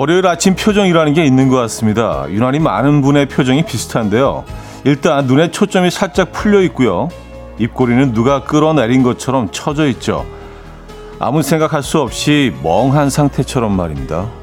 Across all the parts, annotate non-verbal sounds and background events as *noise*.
월요일 아침 표정이라는 게 있는 것 같습니다. 유난히 많은 분의 표정이 비슷한데요. 일단 눈에 초점이 살짝 풀려 있고요. 입꼬리는 누가 끌어내린 것처럼 처져 있죠. 아무 생각할 수 없이 멍한 상태처럼 말입니다.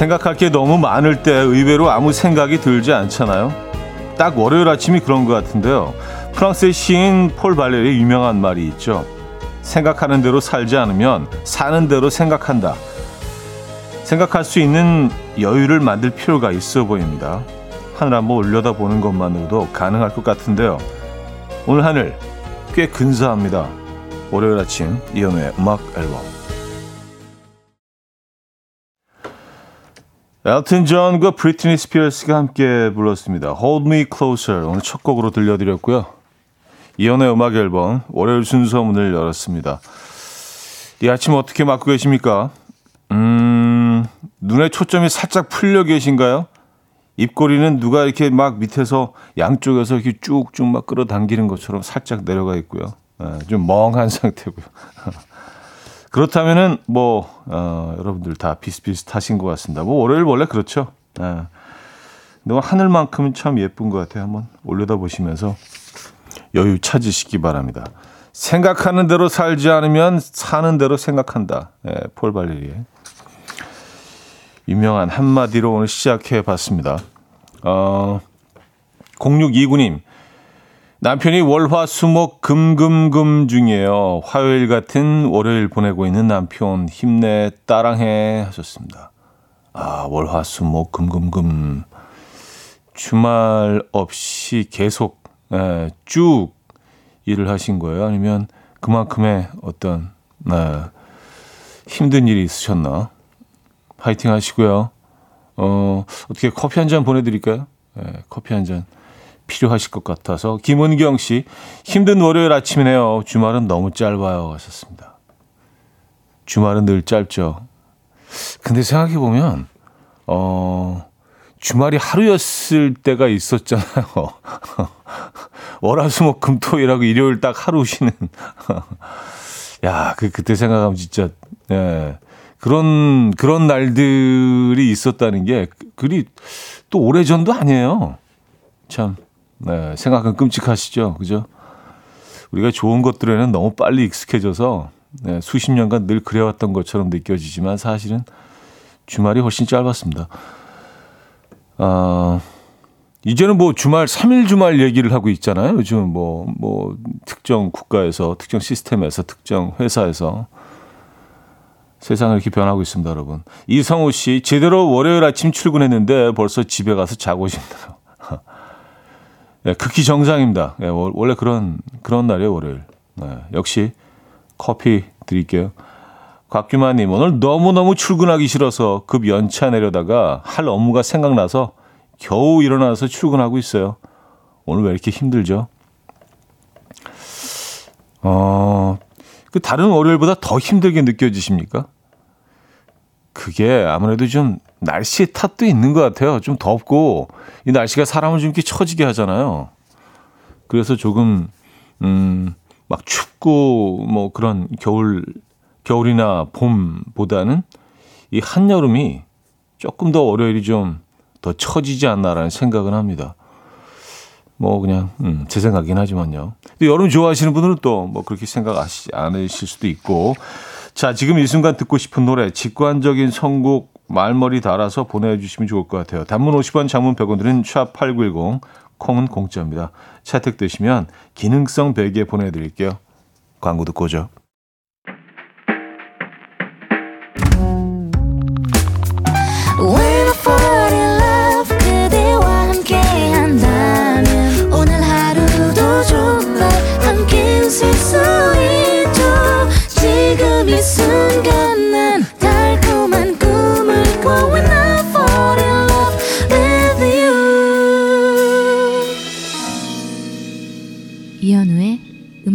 생각할 게 너무 많을 때 의외로 아무 생각이 들지 않잖아요. 딱 월요일 아침이 그런 것 같은데요. 프랑스의 시인 폴 발레리의 유명한 말이 있죠. 생각하는 대로 살지 않으면 사는 대로 생각한다. 생각할 수 있는 여유를 만들 필요가 있어 보입니다. 하늘 한번 올려다보는 것만으로도 가능할 것 같은데요. 오늘 하늘 꽤 근사합니다. 월요일 아침 이연우의 음악 앨범 엘튼 존과 브리트니 스피어스가 함께 불렀습니다. Hold Me Closer 오늘 첫 곡으로 들려드렸고요. 이연의 음악 앨범 월요일 순서 문을 열었습니다. 이 아침 어떻게 맞고 계십니까? 음, 눈에 초점이 살짝 풀려 계신가요? 입꼬리는 누가 이렇게 막 밑에서 양쪽에서 이렇게 쭉쭉 막 끌어당기는 것처럼 살짝 내려가 있고요. 네, 좀 멍한 *laughs* 상태고요. 그렇다면은 뭐 어, 여러분들 다 비슷비슷하신 것 같습니다. 뭐 월요일 원래 그렇죠. 네. 근데 뭐 하늘만큼은 참 예쁜 것 같아요. 한번 올려다 보시면서 여유 찾으시기 바랍니다. 생각하는 대로 살지 않으면 사는 대로 생각한다. 네, 폴 발레리의 유명한 한마디로 오늘 시작해 봤습니다. 어, 0629님. 남편이 월화 수목 금금금 중이에요. 화요일 같은 월요일 보내고 있는 남편 힘내 따랑해 하셨습니다. 아 월화 수목 금금금 주말 없이 계속 예, 쭉 일을 하신 거예요? 아니면 그만큼의 어떤 네, 힘든 일이 있으셨나? 파이팅 하시고요. 어, 어떻게 커피 한 잔 보내드릴까요? 예, 커피 한 잔. 필요하실 것 같아서 김은경 씨 힘든 월요일 아침이네요. 주말은 너무 짧아요 하셨습니다. 주말은 늘 짧죠. 근데 생각해 보면 어 주말이 하루였을 때가 있었잖아요. *laughs* 월화수목금토일하고 일요일 딱 하루 쉬는. *laughs* 야, 그 그때 생각하면 진짜 예. 그런 그런 날들이 있었다는 게 그리 또 오래전도 아니에요. 참 네, 생각은 끔찍하시죠. 그죠? 우리가 좋은 것들에는 너무 빨리 익숙해져서 네, 수십 년간 늘 그래왔던 것처럼 느껴지지만 사실은 주말이 훨씬 짧았습니다. 아, 이제는 뭐 주말, 3일 주말 얘기를 하고 있잖아요. 요즘 뭐, 뭐, 특정 국가에서, 특정 시스템에서, 특정 회사에서. 세상을 이렇게 변하고 있습니다, 여러분. 이성우 씨, 제대로 월요일 아침 출근했는데 벌써 집에 가서 자고 싶네요. *laughs* 예, 극히 정상입니다. 예, 원래 그런 그런 날이에요 월요일. 네, 역시 커피 드릴게요. 곽규만님 오늘 너무 너무 출근하기 싫어서 급 연차 내려다가 할 업무가 생각나서 겨우 일어나서 출근하고 있어요. 오늘 왜 이렇게 힘들죠? 어, 그 다른 월요일보다 더 힘들게 느껴지십니까? 그게 아무래도 좀 날씨 탓도 있는 것 같아요. 좀 덥고 이 날씨가 사람을 좀 이렇게 처지게 하잖아요. 그래서 조금 음 막 춥고 뭐 그런 겨울 겨울이나 봄보다는 이 한여름이 조금 더 월요일이 좀 더 처지지 않나라는 생각은 합니다. 뭐 그냥 음, 제 생각이긴 하지만요. 여름 좋아하시는 분들은 또 뭐 그렇게 생각 하시지 않으실 수도 있고 자 지금 이 순간 듣고 싶은 노래 직관적인 선곡 말머리 달아서 보내주시면 좋을 것 같아요. 단문 50원, 장문 100원 들은 샵8910, 콩은 공짜입니다. 채택되시면 기능성 베개 보내드릴게요. 광고 듣고 오죠.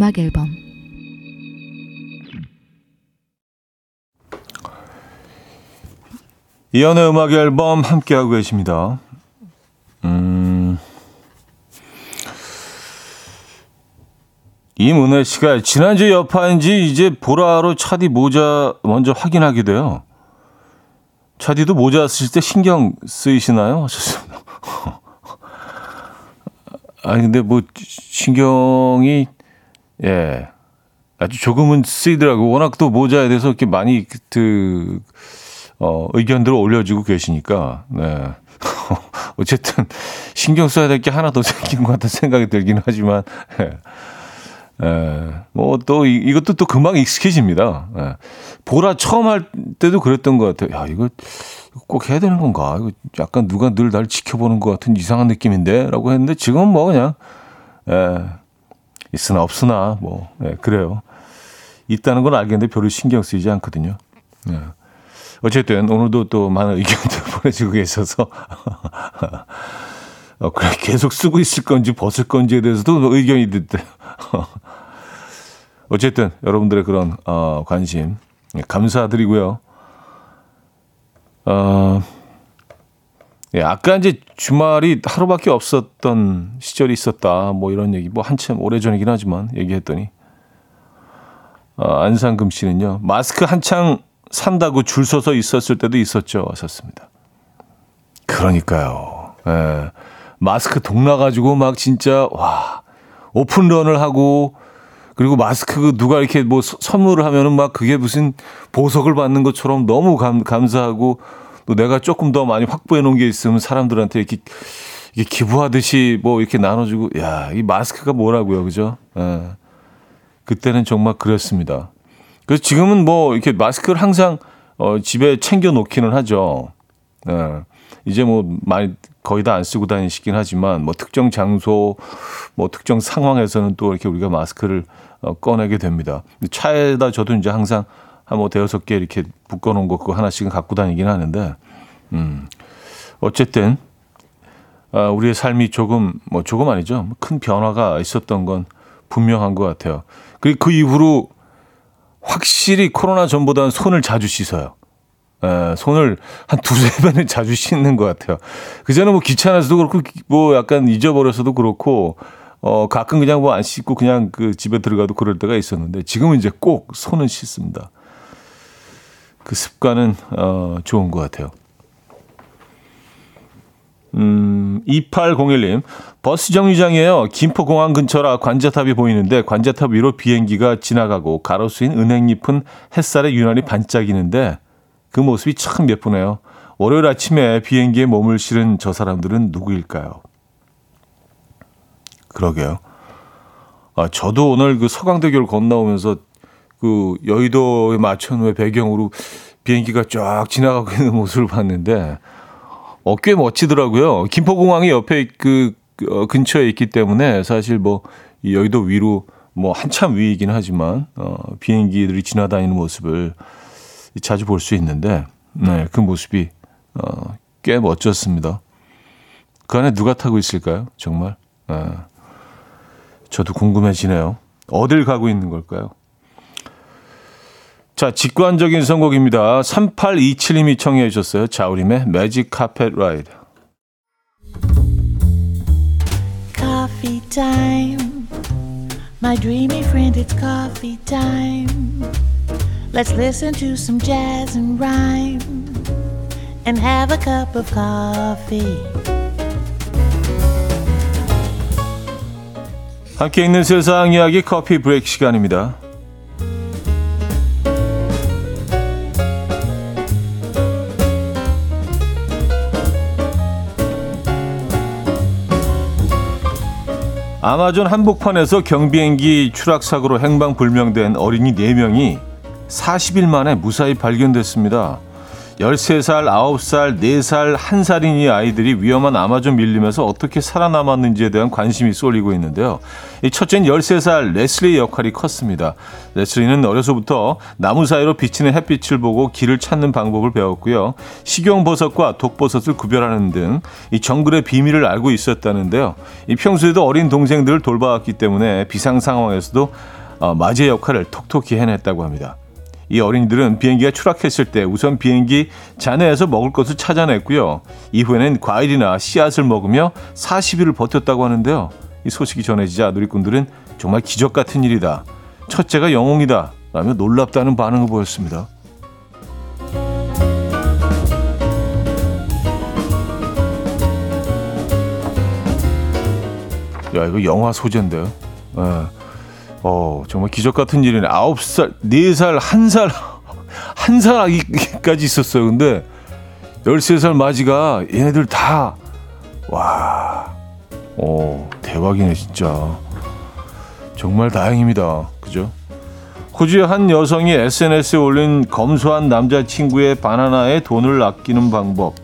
음악 앨범 이연의 음악 앨범 함께하고 계십니다. 음. 이문혜 씨가 지난주 여파인지 이제 보라로 차디 모자 먼저 확인하게 돼요. 차디도 모자 쓰실 때 신경 쓰이시나요? *laughs* 아니 근데 뭐 신경이 예 아주 조금은 쓰이더라고. 워낙 또 모자에 대해서 이렇게 많이 그 어, 의견들을 올려주고 계시니까 네. *laughs* 어쨌든 신경 써야 될 게 하나 더 생긴 것 같은 생각이 들긴 하지만 예. 예, 뭐또 이것도 또 금방 익숙해집니다. 예. 보라 처음 할 때도 그랬던 것 같아요. 야 이거 꼭 해야 되는 건가? 이거 약간 누가 늘 날 지켜보는 것 같은 이상한 느낌인데 라고 했는데 지금은 뭐 그냥 예, 있으나 없으나 뭐 예, 그래요. 있다는 건 알겠는데 별로 신경 쓰이지 않거든요. 예. 어쨌든 오늘도 또 많은 의견들 *laughs* 보내주고 계셔서 *laughs* 어, 그래 계속 쓰고 있을 건지 벗을 건지에 대해서도 의견이 듣대. *laughs* 어쨌든 여러분들의 그런 어, 관심 예, 감사드리고요. 어, 예, 아까 이제 주말이 하루밖에 없었던 시절이 있었다. 뭐 이런 얘기, 뭐 한참 오래 전이긴 하지만 얘기했더니 어, 안상금 씨는요 마스크 한창 산다고 줄 서서 있었을 때도 있었죠. 하셨습니다. 그러니까요. 예. 마스크 동나가지고 막 진짜, 와, 오픈런을 하고, 그리고 마스크 누가 이렇게 뭐 선물을 하면은 막 그게 무슨 보석을 받는 것처럼 너무 감, 감사하고, 또 내가 조금 더 많이 확보해 놓은 게 있으면 사람들한테 이렇게, 이게 기부하듯이 뭐 이렇게 나눠주고, 야, 이 마스크가 뭐라고요. 그죠? 예. 그때는 정말 그랬습니다. 그래서 지금은 뭐 이렇게 마스크를 항상 어, 집에 챙겨 놓기는 하죠. 예. 이제 뭐 많이 거의 다 안 쓰고 다니시긴 하지만 뭐 특정 장소, 뭐 특정 상황에서는 또 이렇게 우리가 마스크를 어, 꺼내게 됩니다. 차에다 저도 이제 항상 한뭐 대여섯 개 이렇게 묶어놓은 거 그거 하나씩은 갖고 다니긴 하는데, 음 어쨌든 아, 우리의 삶이 조금 뭐 조금 아니죠 큰 변화가 있었던 건 분명한 것 같아요. 그리고 그 이후로 확실히 코로나 전보다는 손을 자주 씻어요. 에, 손을 한 두세 *laughs* 번은 자주 씻는 것 같아요. 그전에 뭐 귀찮아서도 그렇고, 뭐 약간 잊어버려서도 그렇고, 어, 가끔 그냥 뭐 안 씻고 그냥 그 집에 들어가도 그럴 때가 있었는데, 지금은 이제 꼭 손은 씻습니다. 그 습관은, 어, 좋은 것 같아요. 음, 2801님. 버스 정류장이에요. 김포공항 근처라 관제탑이 보이는데 관제탑 위로 비행기가 지나가고 가로수인 은행잎은 햇살에 유난히 반짝이는데 그 모습이 참 예쁘네요. 월요일 아침에 비행기에 몸을 실은 저 사람들은 누구일까요? 그러게요. 아, 저도 오늘 그 서강대교를 건너오면서 그 여의도의 마천루의 배경으로 비행기가 쫙 지나가고 있는 *laughs* 모습을 봤는데 어, 꽤 멋지더라고요. 김포공항이 옆에 그 어, 근처에 있기 때문에 사실 뭐 여의도 위로 뭐 한참 위이긴 하지만 어, 비행기들이 지나다니는 모습을 자주 볼 수 있는데 네, 그 모습이 어, 꽤 멋졌습니다. 그 안에 누가 타고 있을까요? 정말 네. 저도 궁금해지네요. 어딜 가고 있는 걸까요? 자, 직관적인 선곡입니다. 3827님이 청해 주셨어요. 자우림의 매직 카펫 라이드. Coffee time. My dreamy friend, it's coffee time. Let's listen to some jazz and rhyme and have a cup of coffee. 함께 있는 세상 이야기 커피 브레이크 시간입니다. 아마존 한복판에서 경비행기 추락 사고로 행방불명된 어린이 4명이 40일 만에 무사히 발견됐습니다. 13살, 9살, 4살, 1살인 이 아이들이 위험한 아마존 밀림에서 어떻게 살아남았는지에 대한 관심이 쏠리고 있는데요. 이 첫째는 13살 레슬리의 역할이 컸습니다. 레슬리는 어려서부터 나무 사이로 비치는 햇빛을 보고 길을 찾는 방법을 배웠고요. 식용버섯과 독버섯을 구별하는 등 이 정글의 비밀을 알고 있었다는데요. 이 평소에도 어린 동생들을 돌봐왔기 때문에 비상 상황에서도 어, 맞이의 역할을 톡톡히 해냈다고 합니다. 이 어린이들은 비행기가 추락했을 때 우선 비행기 잔해에서 먹을 것을 찾아냈고요. 이후에는 과일이나 씨앗을 먹으며 40일을 버텼다고 하는데요. 이 소식이 전해지자 누리꾼들은 정말 기적 같은 일이다. 첫째가 영웅이다. 라며 놀랍다는 반응을 보였습니다. 야, 이거 영화 소재인데요. 예. 어, 정말 기적 같은 일이네. 아홉 살, 네 살, 한 살, *laughs* 한 살 아기까지 있었어요. 근데 13살 맞이가 얘네들 다, 와, 어, 대박이네, 진짜. 정말 다행입니다. 그죠? 호주의 한 여성이 SNS에 올린 검소한 남자친구의 바나나에 돈을 아끼는 방법.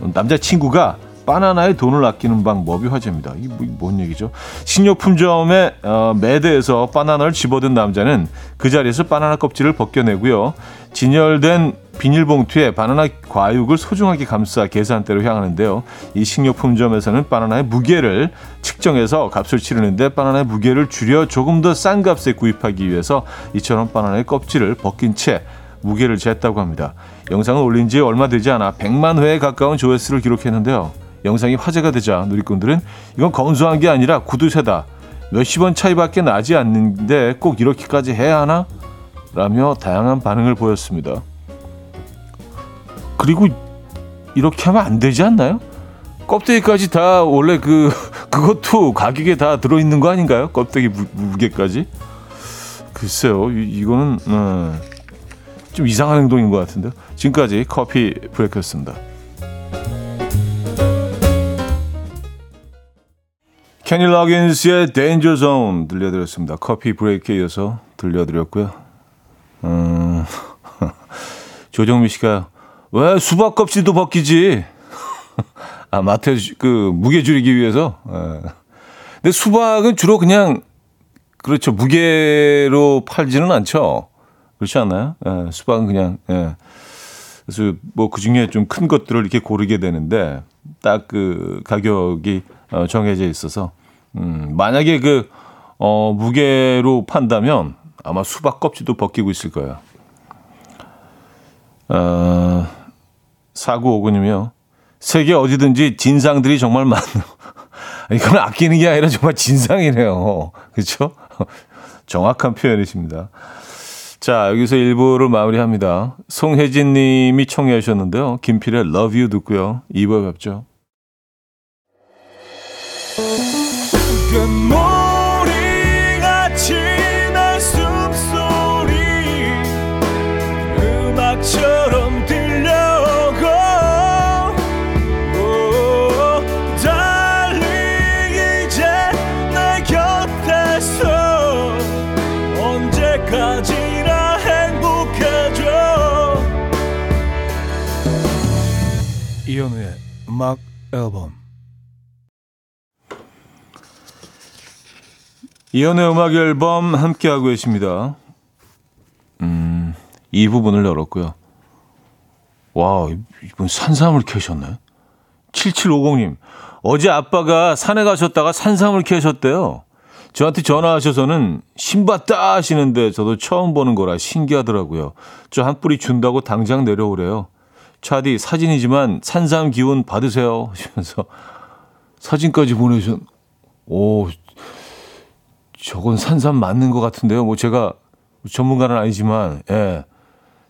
남자친구가 바나나에 돈을 아끼는 방법이 화제입니다. 이게 뭐, 뭔 얘기죠? 식료품점의 어, 매대에서 바나나를 집어든 남자는 그 자리에서 바나나 껍질을 벗겨내고요. 진열된 비닐봉투에 바나나 과육을 소중하게 감싸 계산대로 향하는데요. 이 식료품점에서는 바나나의 무게를 측정해서 값을 치르는데 바나나의 무게를 줄여 조금 더 싼 값에 구입하기 위해서 이처럼 바나나의 껍질을 벗긴 채 무게를 쟀다고 합니다. 영상을 올린 지 얼마 되지 않아 100만 회에 가까운 조회수를 기록했는데요. 영상이 화제가 되자 누리꾼들은 이건 검소한 게 아니라 구두쇠다. 몇십 원 차이밖에 나지 않는데 꼭 이렇게까지 해야 하나? 라며 다양한 반응을 보였습니다. 그리고 이렇게 하면 안 되지 않나요? 껍데기까지 다 원래 그 *laughs* 그것도 가격에 다 들어 있는 거 아닌가요? 껍데기 무, 무게까지? 글쎄요, 이, 거는 어, 좀 이상한 행동인 것 같은데. 지금까지 커피 브레이크였습니다. 케니 러긴스의 Danger Zone 들려드렸습니다. 커피 브레이크에 이어서 들려드렸고요. 음, *laughs* 조정미 씨가 왜 수박 껍질도 벗기지? *laughs* 아, 마트 그 무게 줄이기 위해서. 예. 근데 수박은 주로 그냥 그렇죠. 무게로 팔지는 않죠. 그렇지 않나요? 예, 수박은 그냥 예. 그래서 뭐 그 중에 좀 큰 것들을 이렇게 고르게 되는데 딱 그 가격이 어, 정해져 있어서 음, 만약에 그, 어, 무게로 판다면 아마 수박 껍질도 벗기고 있을 거예요. 어, 4959님이요. 세계 어디든지 진상들이 정말 많네요. *laughs* 이건 아끼는 게 아니라 정말 진상이네요. 그렇죠? *laughs* 정확한 표현이십니다. 자, 여기서 1부를 마무리합니다. 송혜진 님이 청해 주셨는데요. 김필의 Love You 듣고요. 2부에 뵙죠. 금모리같이 날 숨소리 음악처럼 들려오고 달리 이제 내 곁에서 언제까지나 행복해져. 이현우의 음악 앨범 이연의 음악 앨범 함께하고 계십니다. 음, 이 부분을 열었고요. 와, 이분 산삼을 캐셨네. 7750님, 어제 아빠가 산에 가셨다가 산삼을 캐셨대요. 저한테 전화하셔서는 신봤다 하시는데 저도 처음 보는 거라 신기하더라고요. 저 한 뿌리 준다고 당장 내려오래요. 차디 사진이지만 산삼 기운 받으세요 하시면서 사진까지 보내주신 오 저건 산삼 맞는 것 같은데요. 뭐 제가 전문가는 아니지만, 예.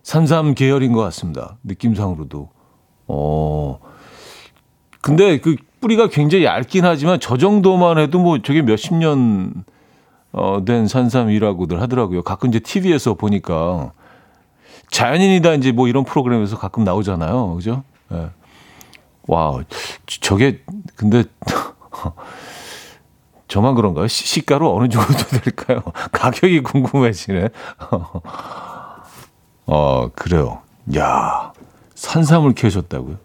산삼 계열인 것 같습니다. 느낌상으로도. 어. 근데 그 뿌리가 굉장히 얇긴 하지만 저 정도만 해도 뭐 저게 몇십 년, 어, 된 산삼이라고들 하더라고요. 가끔 이제 TV에서 보니까. 자연인이다 이제 뭐 이런 프로그램에서 가끔 나오잖아요. 그죠? 예. 와, 저게, 근데, *laughs* 저만 그런가요? 시, 가로 어느 정도 *laughs* 될까요? 가격이 궁금해지네. *laughs* 어, 그래요. 야 산삼을 캐셨다고요?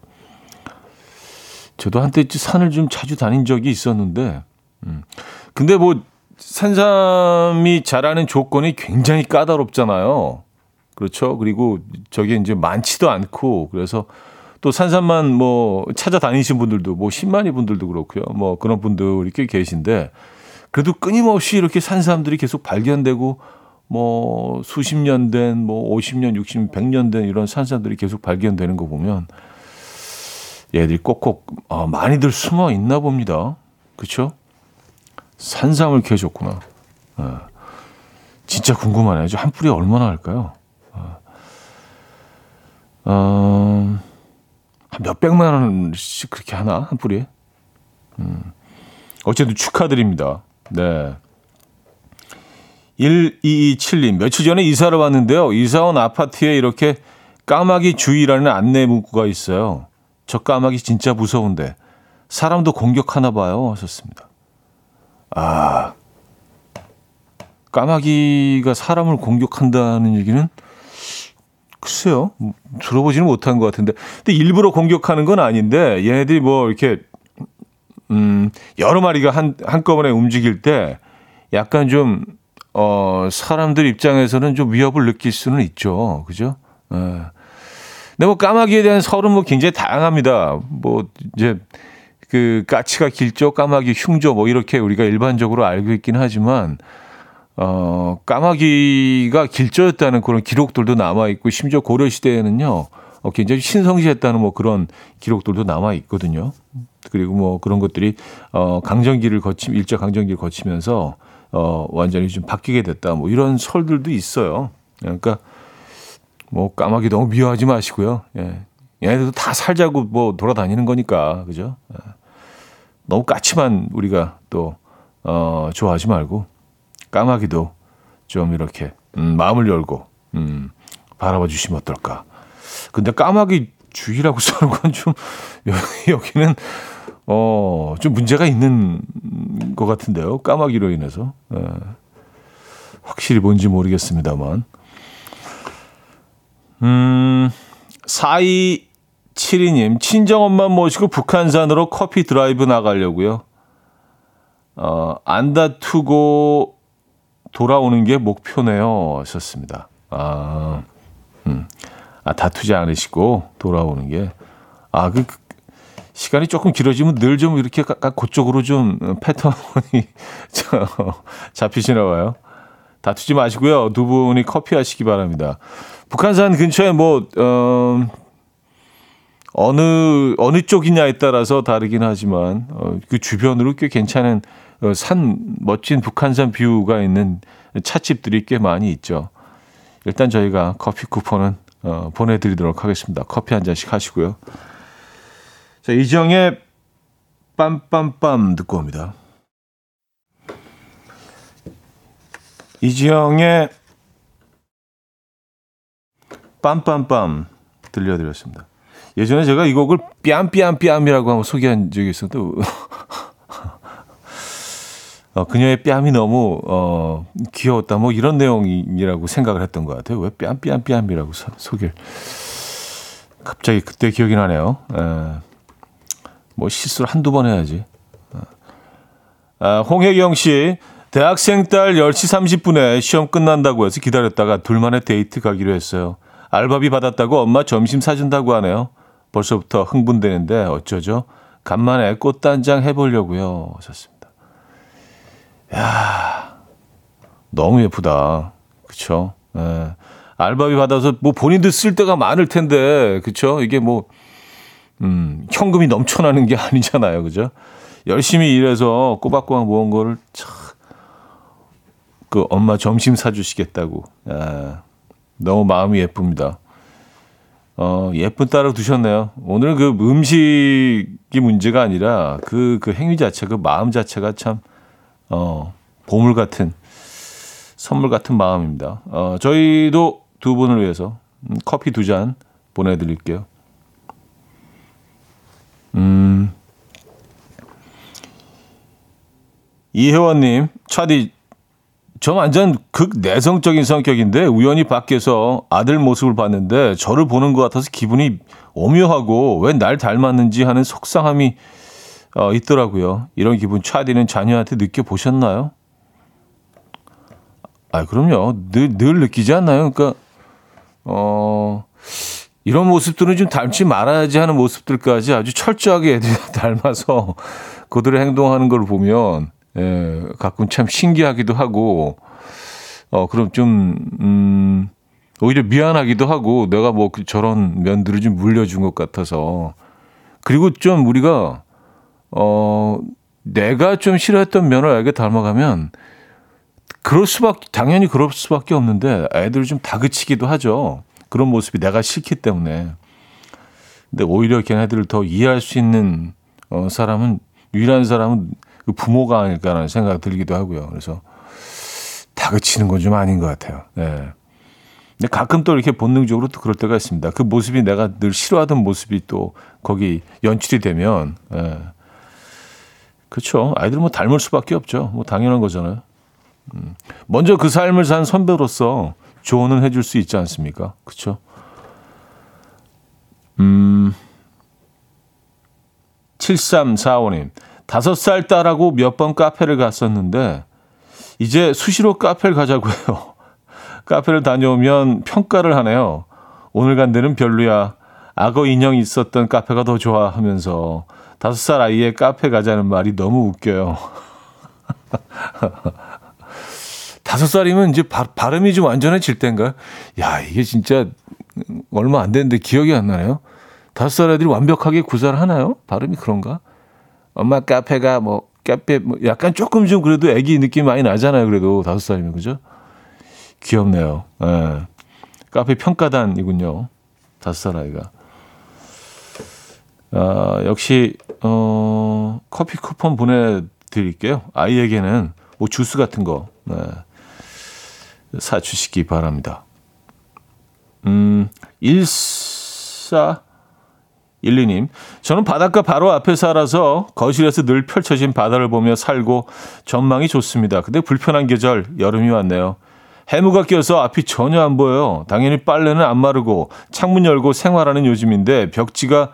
저도 한때 산을 좀 자주 다닌 적이 있었는데, 음. 근데 뭐, 산삼이 자라는 조건이 굉장히 까다롭잖아요. 그렇죠. 그리고 저게 이제 많지도 않고, 그래서 또 산삼만 뭐 찾아다니신 분들도 뭐 10만이 분들도 그렇고요. 뭐 그런 분들이 꽤 계신데 그래도 끊임없이 이렇게 산삼들이 계속 발견되고 뭐 수십 년 된, 뭐 50년, 60년, 100년 된 이런 산사들이 계속 발견되는 거 보면 얘들이 꼭꼭 어, 많이들 숨어 있나 봅니다. 그렇죠? 산삼을 캐줬구나. 어, 진짜 궁금하네요. 한 뿌리에 얼마나 할까요? 어, 어, 한 몇 백만 원씩 그렇게 하나? 한 뿌리에? 음. 어쨌든 축하드립니다. 네. 1227님, 며칠 전에 이사를 왔는데요. 이사 온 아파트에 이렇게 까마귀 주의라는 안내 문구가 있어요. 저 까마귀 진짜 무서운데 사람도 공격하나 봐요. 하셨습니다. 아, 까마귀가 사람을 공격한다는 얘기는 글쎄요. 들어보지는 못한 것 같은데. 근데 일부러 공격하는 건 아닌데 얘네들이 뭐 이렇게 음, 여러 마리가 한, 한꺼번에 움직일 때 약간 좀, 어, 사람들 입장에서는 좀 위협을 느낄 수는 있죠. 그죠? 예. 근데 뭐 까마귀에 대한 설은 뭐 굉장히 다양합니다. 뭐, 이제, 그, 까치가 길죠, 까마귀 흉조, 뭐, 이렇게 우리가 일반적으로 알고 있긴 하지만, 어, 까마귀가 길조였다는 그런 기록들도 남아있고, 심지어 고려시대에는요, 어, 굉장히 신성시했다는 뭐 그런 기록들도 남아 있거든요. 그리고 뭐 그런 것들이 어 강정기를 거치 일제 강정기를 거치면서 어 완전히 좀 바뀌게 됐다. 뭐 이런 설들도 있어요. 그러니까 뭐 까마귀 너무 미워하지 마시고요. 예. 얘네들도 다 살자고 뭐 돌아다니는 거니까. 그죠? 예. 너무 까치만 우리가 또 어, 좋아하지 말고 까마귀도 좀 이렇게 음, 마음을 열고 음, 바라봐 주시면 어떨까. 근데 까마귀 주의라고 *laughs* 써는 건 좀 여기는 어, 좀 문제가 있는 것 같은데요. 까마귀로 인해서. 예. 확실히 뭔지 모르겠습니다만. 음, 4272님, 친정엄마 모시고 북한산으로 커피 드라이브 나가려고요. 어, 안 다투고 돌아오는 게 목표네요. 하셨습니다. 아, 음. 아, 다투지 않으시고 돌아오는 게. 아, 그, 그 시간이 조금 길어지면 늘 좀 이렇게 그쪽으로 좀 패턴이 *laughs* 잡히시나 봐요. 다투지 마시고요. 두 분이 커피 하시기 바랍니다. 북한산 근처에 뭐, 어, 어느, 어느 쪽이냐에 따라서 다르긴 하지만, 어, 그 주변으로 꽤 괜찮은 어, 산, 멋진 북한산 뷰가 있는 찻집들이 꽤 많이 있죠. 일단 저희가 커피 쿠폰은 어, 보내드리도록 하겠습니다. 커피 한 잔씩 하시고요. 자, 이정의 빰빰빰 듣고 옵니다. 이지영의 빰빰빰 들려드렸습니다. 예전에 제가 이 곡을 뺨뺨뺨이라고 한번 소개한 적이 있었는데 어, 그녀의 뺨이 너무 어, 귀여웠다. 뭐 이런 내용이라고 생각을 했던 것 같아요. 왜 뺨 뺨 뺨이라고 소개를. 갑자기 그때 기억이 나네요. 에, 뭐 실수를 한두 번 해야지. 아, 홍혜경 씨, 대학생 딸 10시 30분에 시험 끝난다고 해서 기다렸다가 둘만의 데이트 가기로 했어요. 알바비 받았다고 엄마 점심 사준다고 하네요. 벌써부터 흥분되는데 어쩌죠? 간만에 꽃단장 해보려고요. 하셨습니다. 야 너무 예쁘다. 그쵸? 예. 알바비 받아서 뭐 본인도 쓸 때가 많을 텐데, 그쵸? 이게 뭐, 음, 현금이 넘쳐나는 게 *laughs* 아니잖아요. 그죠? 열심히 일해서 꼬박꼬박 모은 거를 참, 그 엄마 점심 사주시겠다고. 예. 너무 마음이 예쁩니다. 어, 예쁜 딸을 두셨네요. 오늘 그 음식이 문제가 아니라 그, 그 행위 자체, 그 마음 자체가 참, 어, 보물 같은 선물 같은 마음입니다. 어, 저희도 두 분을 위해서 음, 커피 두 잔 보내드릴게요. 음, 이혜원님, 차디, 저 완전 극 내성적인 성격인데 우연히 밖에서 아들 모습을 봤는데 저를 보는 것 같아서 기분이 오묘하고 왜 날 닮았는지 하는 속상함이 어, 있더라고요. 이런 기분 차디는 자녀한테 느껴보셨나요? 아, 그럼요. 늘, 늘 느끼지 않나요? 그러니까, 어, 이런 모습들은 좀 닮지 말아야지 하는 모습들까지 아주 철저하게 애들이 *laughs* 닮아서 그들의 행동하는 걸 보면, 예, 가끔 참 신기하기도 하고, 어, 그럼 좀, 음, 오히려 미안하기도 하고 내가 뭐그 저런 면들을 좀 물려준 것 같아서 그리고 좀 우리가 어 내가 좀 싫어했던 면을 알게 닮아가면 그럴 수밖에 당연히 그럴 수밖에 없는데 애들을 좀 다그치기도 하죠. 그런 모습이 내가 싫기 때문에. 근데 오히려 걔네들을 더 이해할 수 있는 어 사람은 유일한 사람은 그 부모가 아닐까라는 생각이 들기도 하고요. 그래서 다그치는 건 좀 아닌 것 같아요. 네. 근데 가끔 또 이렇게 본능적으로 또 그럴 때가 있습니다. 그 모습이 내가 늘 싫어하던 모습이 또 거기 연출이 되면, 예. 그렇죠. 아이들은 뭐 닮을 수밖에 없죠. 뭐 당연한 거잖아요. 음. 먼저 그 삶을 산 선배로서 조언은 해줄 수 있지 않습니까? 그렇죠. 음. 7345님. 다섯 살 딸하고 몇 번 카페를 갔었는데, 이제 수시로 카페를 가자고 해요. *laughs* 카페를 다녀오면 평가를 하네요. 오늘 간 데는 별로야. 악어 인형이 있었던 카페가 더 좋아 하면서 다섯 살 아이의 카페 가자는 말이 너무 웃겨요. *laughs* 다섯 살이면 이제 바, 발음이 좀 완전해질 때인가요? 야, 이게 진짜 얼마 안 됐는데 기억이 안 나네요. 다섯 살 애들이 완벽하게 구사를 하나요? 발음이 그런가? 엄마 카페가 뭐 카페 뭐 약간 조금 좀 그래도 애기 느낌 많이 나잖아요. 그래도 다섯 살이면 그죠? 귀엽네요. 예. 카페 평가단이군요. 다섯 살 아이가. 아, 역시 어, 커피 쿠폰 보내드릴게요. 아이에게는 뭐 주스 같은 거 네. 사주시기 바랍니다. 음, 14 12님, 저는 바닷가 바로 앞에 살아서 거실에서 늘 펼쳐진 바다를 보며 살고 전망이 좋습니다. 근데 불편한 계절, 여름이 왔네요. 해무가 껴서 앞이 전혀 안 보여요. 당연히 빨래는 안 마르고 창문 열고 생활하는 요즘인데 벽지가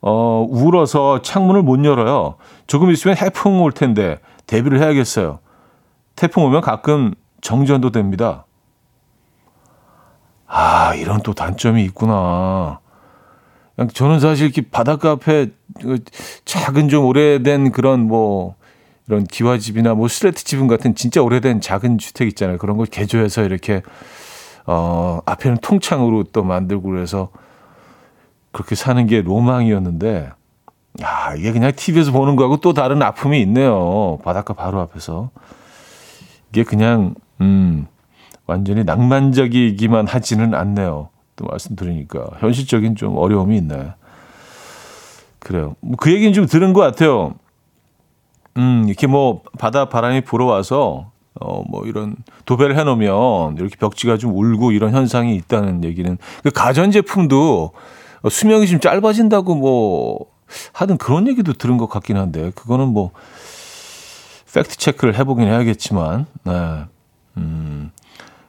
어, 울어서 창문을 못 열어요. 조금 있으면 해풍 올 텐데 대비를 해야겠어요. 태풍 오면 가끔 정전도 됩니다. 아, 이런 또 단점이 있구나. 저는 사실 이렇게 바닷가 앞에 그 작은 좀 오래된 그런 뭐 이런 기와집이나 뭐 슬레트 지붕 같은 진짜 오래된 작은 주택 있잖아요. 그런 걸 개조해서 이렇게 어 앞에는 통창으로 또 만들고 그래서 그렇게 사는 게 로망이었는데 야, 이게 그냥 TV에서 보는 거하고 또 다른 아픔이 있네요. 바닷가 바로 앞에서. 이게 그냥 음 완전히 낭만적이기만 하지는 않네요. 또 말씀드리니까 현실적인 좀 어려움이 있네. 그래요. 뭐 그 얘기는 좀 들은 것 같아요. 음, 이렇게 뭐 바다 바람이 불어와서 어, 뭐 이런 도배를 해놓으면 이렇게 벽지가 좀 울고 이런 현상이 있다는 얘기는 그 가전제품도 수명이 좀 짧아진다고 뭐 하든 그런 얘기도 들은 것 같긴 한데 그거는 뭐 팩트 체크를 해보긴 해야겠지만 네. 음,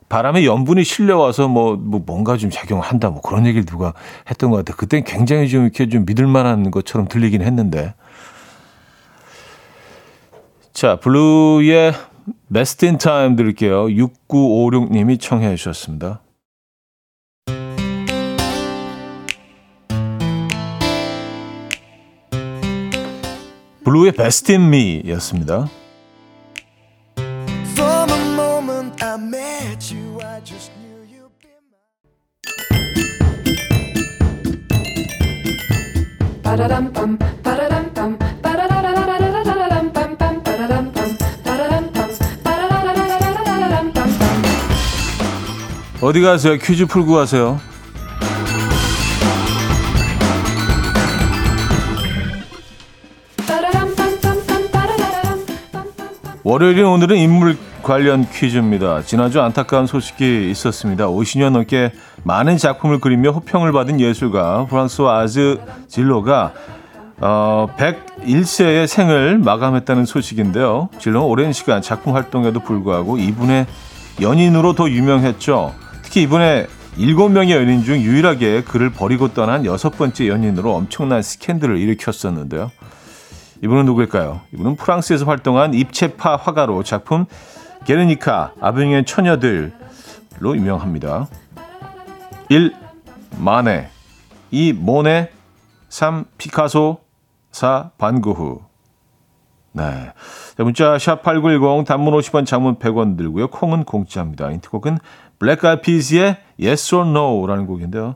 바람에 염분이 실려와서 뭐, 뭐 뭔가 좀 작용한다 뭐 그런 얘기를 누가 했던 것 같아요. 그땐 굉장히 좀 이렇게 좀 믿을 만한 것처럼 들리긴 했는데 자, 블루의 Best in 들을게요. 6956님이 청해 주셨습니다. 블루의 Best in Me 였습니다. 어디 가세요? 퀴즈 풀고 가세요. 월요일인 오늘은 인물 관련 퀴즈입니다. 지난주 안타까운 소식이 있었습니다. 50년 넘게 많은 작품을 그리며 호평을 받은 예술가 프랑스와 아즈 질로가 어, 101세의 생을 마감했다는 소식인데요. 질로는 오랜 시간 작품 활동에도 불구하고 이분의 연인으로 더 유명했죠. 특히 이번에 일곱 명의 연인 중 유일하게 그를 버리고 떠난 여섯 번째 연인으로 엄청난 스캔들을 일으켰었는데요. 이분은 누구일까요? 이분은 프랑스에서 활동한 입체파 화가로 작품 게르니카, 아병의 처녀들로 유명합니다. 1. 마네 2. 모네 3. 피카소 4. 반고흐 네. 자, 문자 샵8910 단문 50원 장문 100원 들고요. 콩은 공짜입니다. 인트곡은 블랙 아피스의 Yes or No라는 곡인데요.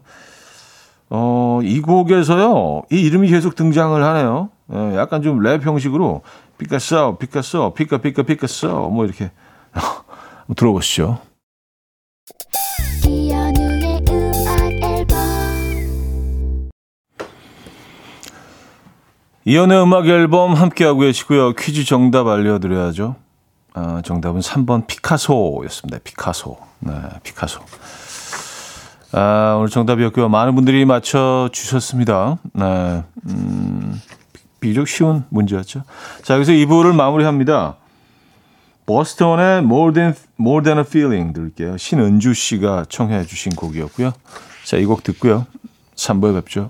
어, 이 곡에서요. 이 이름이 계속 등장을 하네요. 예, 약간 좀 랩 형식으로 피카소, 피카소, 피카 피카 피카소 뭐 이렇게 *laughs* 들어보시죠. 이현우의 음악 앨범 함께하고 계시고요. 퀴즈 정답 알려드려야죠. 아, 정답은 3번 피카소였습니다. 피카소. 네, 피카소. 아, 오늘 정답이었고요. 많은 분들이 맞춰주셨습니다. 네, 음, 비교적 쉬운 문제였죠. 자, 여기서 2부를 마무리합니다. 버스턴의 More Than, More Than a Feeling 들을게요. 신은주 씨가 청해 주신 곡이었고요. 자, 이 곡 듣고요. 3부에 뵙죠.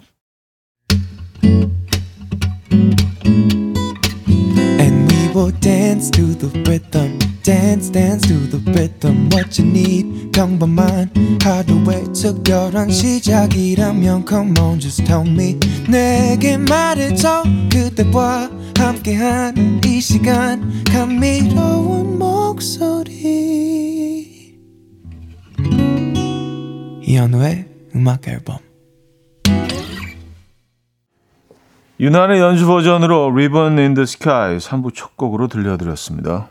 And we will dance to the rhythm. Dance dance to the rhythm what you need. 평범한 하루의 특별한 시작이라면 come on just tell me. 내게 말해줘 그대와 함께한 이 시간. 감미로운 목소리. 이현우의 음악 앨범. 유난의 연주 버전으로 Ribbon in the Sky 3부 첫 곡으로 들려드렸습니다.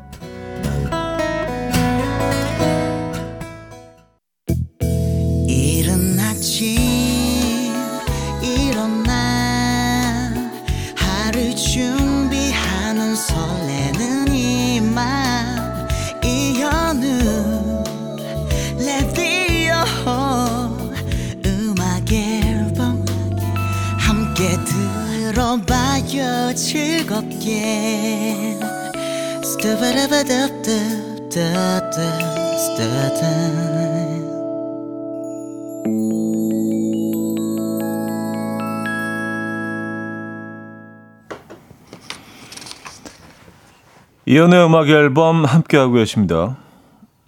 들어봐요 즐겁게 이연의 음악 앨범 함께하고 계십니다.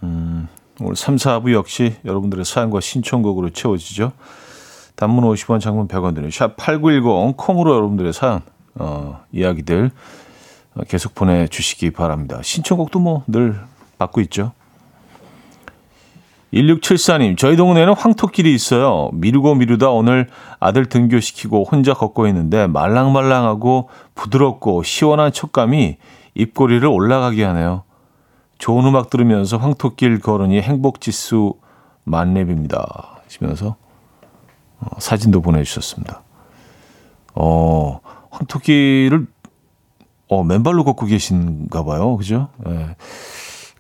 음, 오늘 3, 4부 역시 여러분들의 사연과 신청곡으로 채워지죠. 단문 50원, 장문 100원 드는 샵8910 콩으로 여러분들의 사연, 어, 이야기들 계속 보내주시기 바랍니다. 신청곡도 뭐 늘 받고 있죠. 1674님, 저희 동네에는 황토길이 있어요. 미루고 미루다 오늘 아들 등교시키고 혼자 걷고 있는데 말랑말랑하고 부드럽고 시원한 촉감이 입꼬리를 올라가게 하네요. 좋은 음악 들으면서 황토길 걸으니 행복지수 만렙입니다. 하시면서 어, 사진도 보내주셨습니다. 어, 황토끼를 어, 맨발로 걷고 계신가 봐요. 그죠? 예.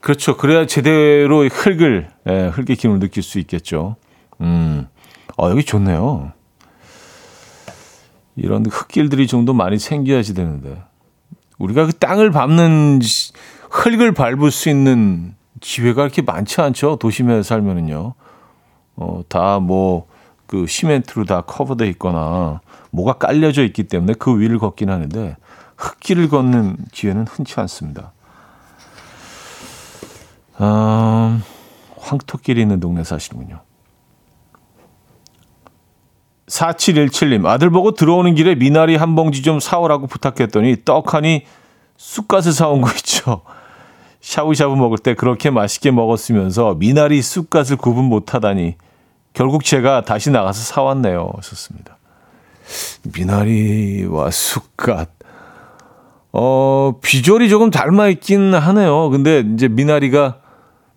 그렇죠. 그래야 제대로 흙을, 예, 흙의 기운을 느낄 수 있겠죠. 음, 어, 여기 좋네요. 이런 흙길들이 좀 더 많이 생겨야지 되는데. 우리가 그 땅을 밟는, 흙을 밟을 수 있는 기회가 그렇게 많지 않죠. 도심에 살면은요. 어, 다 뭐, 그 시멘트로 다 커버돼 있거나 뭐가 깔려져 있기 때문에 그 위를 걷긴 하는데 흙길을 걷는 기회는 흔치 않습니다. 아, 황토끼리 있는 동네 사시는군요. 4717님, 아들 보고 들어오는 길에 미나리 한 봉지 좀 사오라고 부탁했더니 떡하니 쑥갓을 사온 거 있죠. 샤브샤브 먹을 때 그렇게 맛있게 먹었으면서 미나리 쑥갓을 구분 못하다니 결국 제가 다시 나가서 사왔네요. 썼습니다. 미나리와 쑥갓. 어, 비주얼이 조금 닮아 있긴 하네요. 근데 이제 미나리가,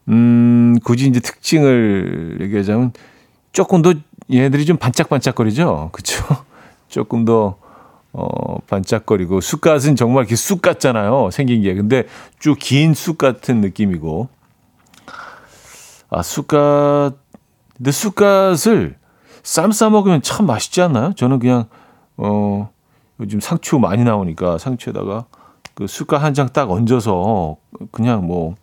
음, 굳이 이제 특징을 얘기하자면 조금 더 얘네들이 좀 반짝반짝거리죠. 그쵸? *laughs* 조금 더, 어, 반짝거리고, 쑥갓은 정말 이렇게 쑥 같잖아요. 생긴 게. 근데 쭉 긴 쑥 같은 느낌이고. 아, 쑥갓, 근데 쑥갓을 쌈 싸 먹으면 참 맛있지 않나요? 저는 그냥, 어, 요즘 상추 많이 나오니까 상추에다가 그 쑥갓 한 장 딱 얹어서 그냥 뭐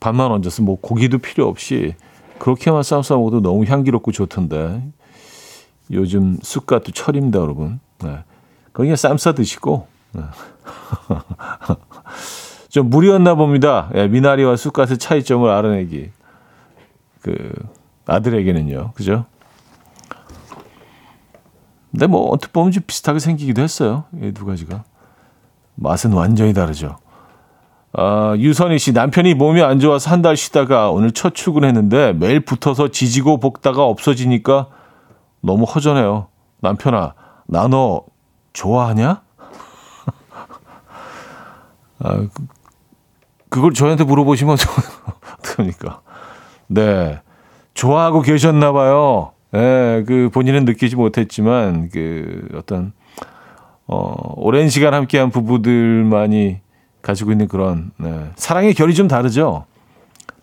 반만 얹어서 뭐 고기도 필요 없이 그렇게만 쌈 싸 먹어도 너무 향기롭고 좋던데. 요즘 쑥갓도 철입니다, 여러분. 네. 그냥 쌈싸 드시고. 네. *laughs* 좀 무리였나 봅니다. 예, 미나리와 쑥갓의 차이점을 알아내기. 그 아들에게는요. 그죠? 근데 뭐 어떻게 보면 좀 비슷하게 생기기도 했어요. 이 두 가지가. 맛은 완전히 다르죠. 아, 유선희 씨 남편이 몸이 안 좋아서 한 달 쉬다가 오늘 첫 출근했는데 매일 붙어서 지지고 볶다가 없어지니까 너무 허전해요. 남편아, 나 너 좋아하냐? *laughs* 아, 그, 그걸 저한테 물어보시면 *laughs* 어떡합니까? 네. 좋아하고 계셨나 봐요. 예, 그 본인은 느끼지 못했지만 그 어떤 어 오랜 시간 함께한 부부들만이 가지고 있는 그런 네. 사랑의 결이 좀 다르죠.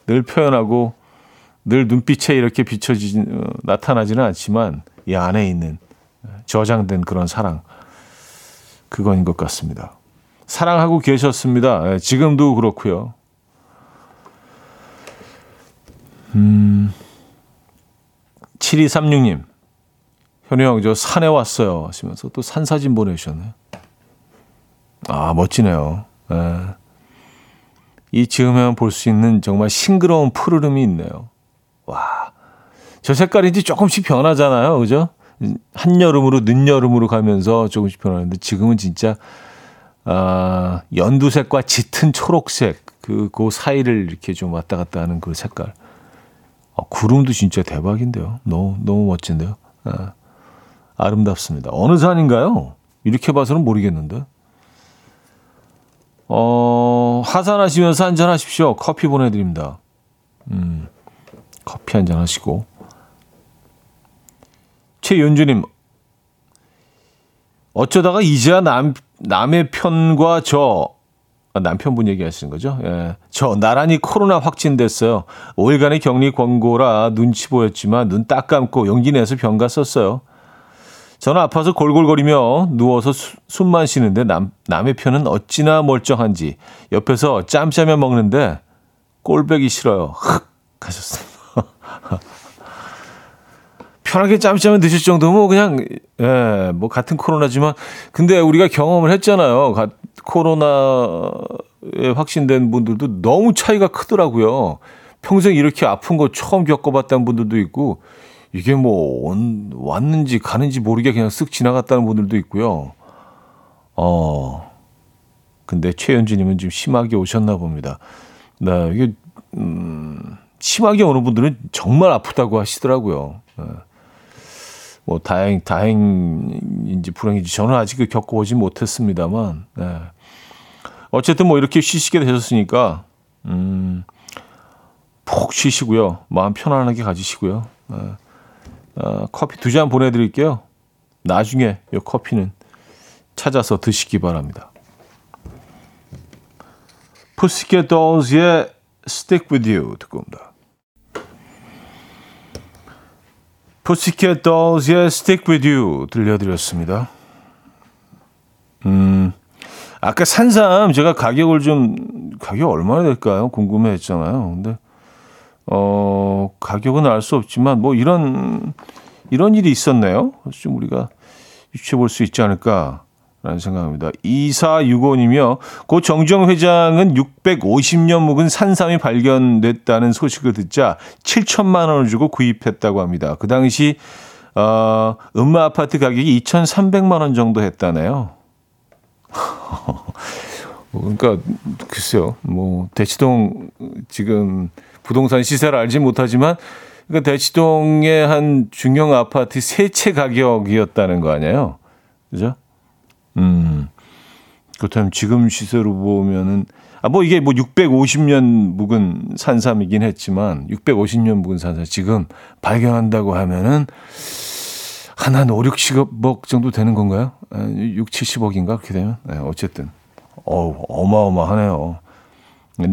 늘 표현하고 늘 눈빛에 이렇게 비춰지 어, 나타나지는 않지만 이 안에 있는 저장된 그런 사랑 그건인 것 같습니다. 사랑하고 계셨습니다. 예, 지금도 그렇고요. 음. 7236님. 현우 형, 저 산에 왔어요. 하시면서 또 산 사진 보내주셨네요. 아, 멋지네요. 예. 이 지으면 볼수 있는 정말 싱그러운 푸르름이 있네요. 와. 저 색깔이 이제 조금씩 변하잖아요. 그죠? 한여름으로, 늦여름으로 가면서 조금씩 변하는데 지금은 진짜, 아, 연두색과 짙은 초록색, 그, 그 사이를 이렇게 좀 왔다 갔다 하는 그 색깔. 아, 구름도 진짜 대박인데요. 너무, 너무 멋진데요. 아, 아름답습니다. 어느 산인가요? 이렇게 봐서는 모르겠는데. 어, 하산하시면서 한잔 하십시오. 커피 보내드립니다. 음, 커피 한잔 하시고. 최윤주님, 어쩌다가 이제야 남, 남의 편과 저, 아, 남편분 얘기하시는 거죠? 예. 저 나란히 코로나 확진됐어요. 5일간의 격리 권고라 눈치 보였지만 눈 딱 감고 용기 내서 병가 썼어요. 저는 아파서 골골거리며 누워서 수, 숨만 쉬는데 남, 남의 편은 어찌나 멀쩡한지 옆에서 짬짜면 먹는데 꼴배기 싫어요. 흑 하셨습니다. *laughs* 편하게 짬짜면 드실 정도면 그냥 예, 뭐 같은 코로나지만 근데 우리가 경험을 했잖아요. 코로나에 확진된 분들도 너무 차이가 크더라고요. 평생 이렇게 아픈 거 처음 겪어봤다는 분들도 있고 이게 뭐 온, 왔는지 가는지 모르게 그냥 쓱 지나갔다는 분들도 있고요. 어 근데 최현주님은 좀 심하게 오셨나 봅니다. 네, 이게 음, 심하게 오는 분들은 정말 아프다고 하시더라고요. 네. 뭐 다행 다행인지 불행인지 저는 아직 그 겪어보지 못했습니다만 네. 어쨌든 뭐 이렇게 쉬시게 되셨으니까 음, 푹 쉬시고요 마음 편안하게 가지시고요 네. 어, 커피 두 잔 보내드릴게요 나중에 이 커피는 찾아서 드시기 바랍니다 푸시켓 dols의 Stick With You 듣고 옵니다. 푸시켓 dols의 Stick With You 들려드렸습니다. 음, 아까 산삼 제가 가격을 좀 가격 얼마나 될까요? 궁금해 했잖아요. 근데 어 가격은 알 수 없지만 뭐 이런 이런 일이 있었네요. 좀 우리가 유추해 볼 수 있지 않을까 라는 생각합니다. 2465님이요. 고 정주영 회장은 650년 묵은 산삼이 발견됐다는 소식을 듣자 7천만 원을 주고 구입했다고 합니다. 그 당시 어, 음마 아파트 가격이 2,300만 원 정도 했다네요. *laughs* 그러니까 글쎄요. 뭐 대치동 지금 부동산 시세를 알지 못하지만 그러니까 대치동의 한 중형 아파트 세 채 가격이었다는 거 아니에요. 그죠? 음. 그렇다면 지금 시세로 보면은 아 뭐 이게 뭐 650년 묵은 산삼이긴 했지만 650년 묵은 산삼 지금 발견한다고 하면은 한한 5, 60억 정도 되는 건가요? 6, 70억인가 그렇게 되면 네, 어쨌든 어 어마어마하네요.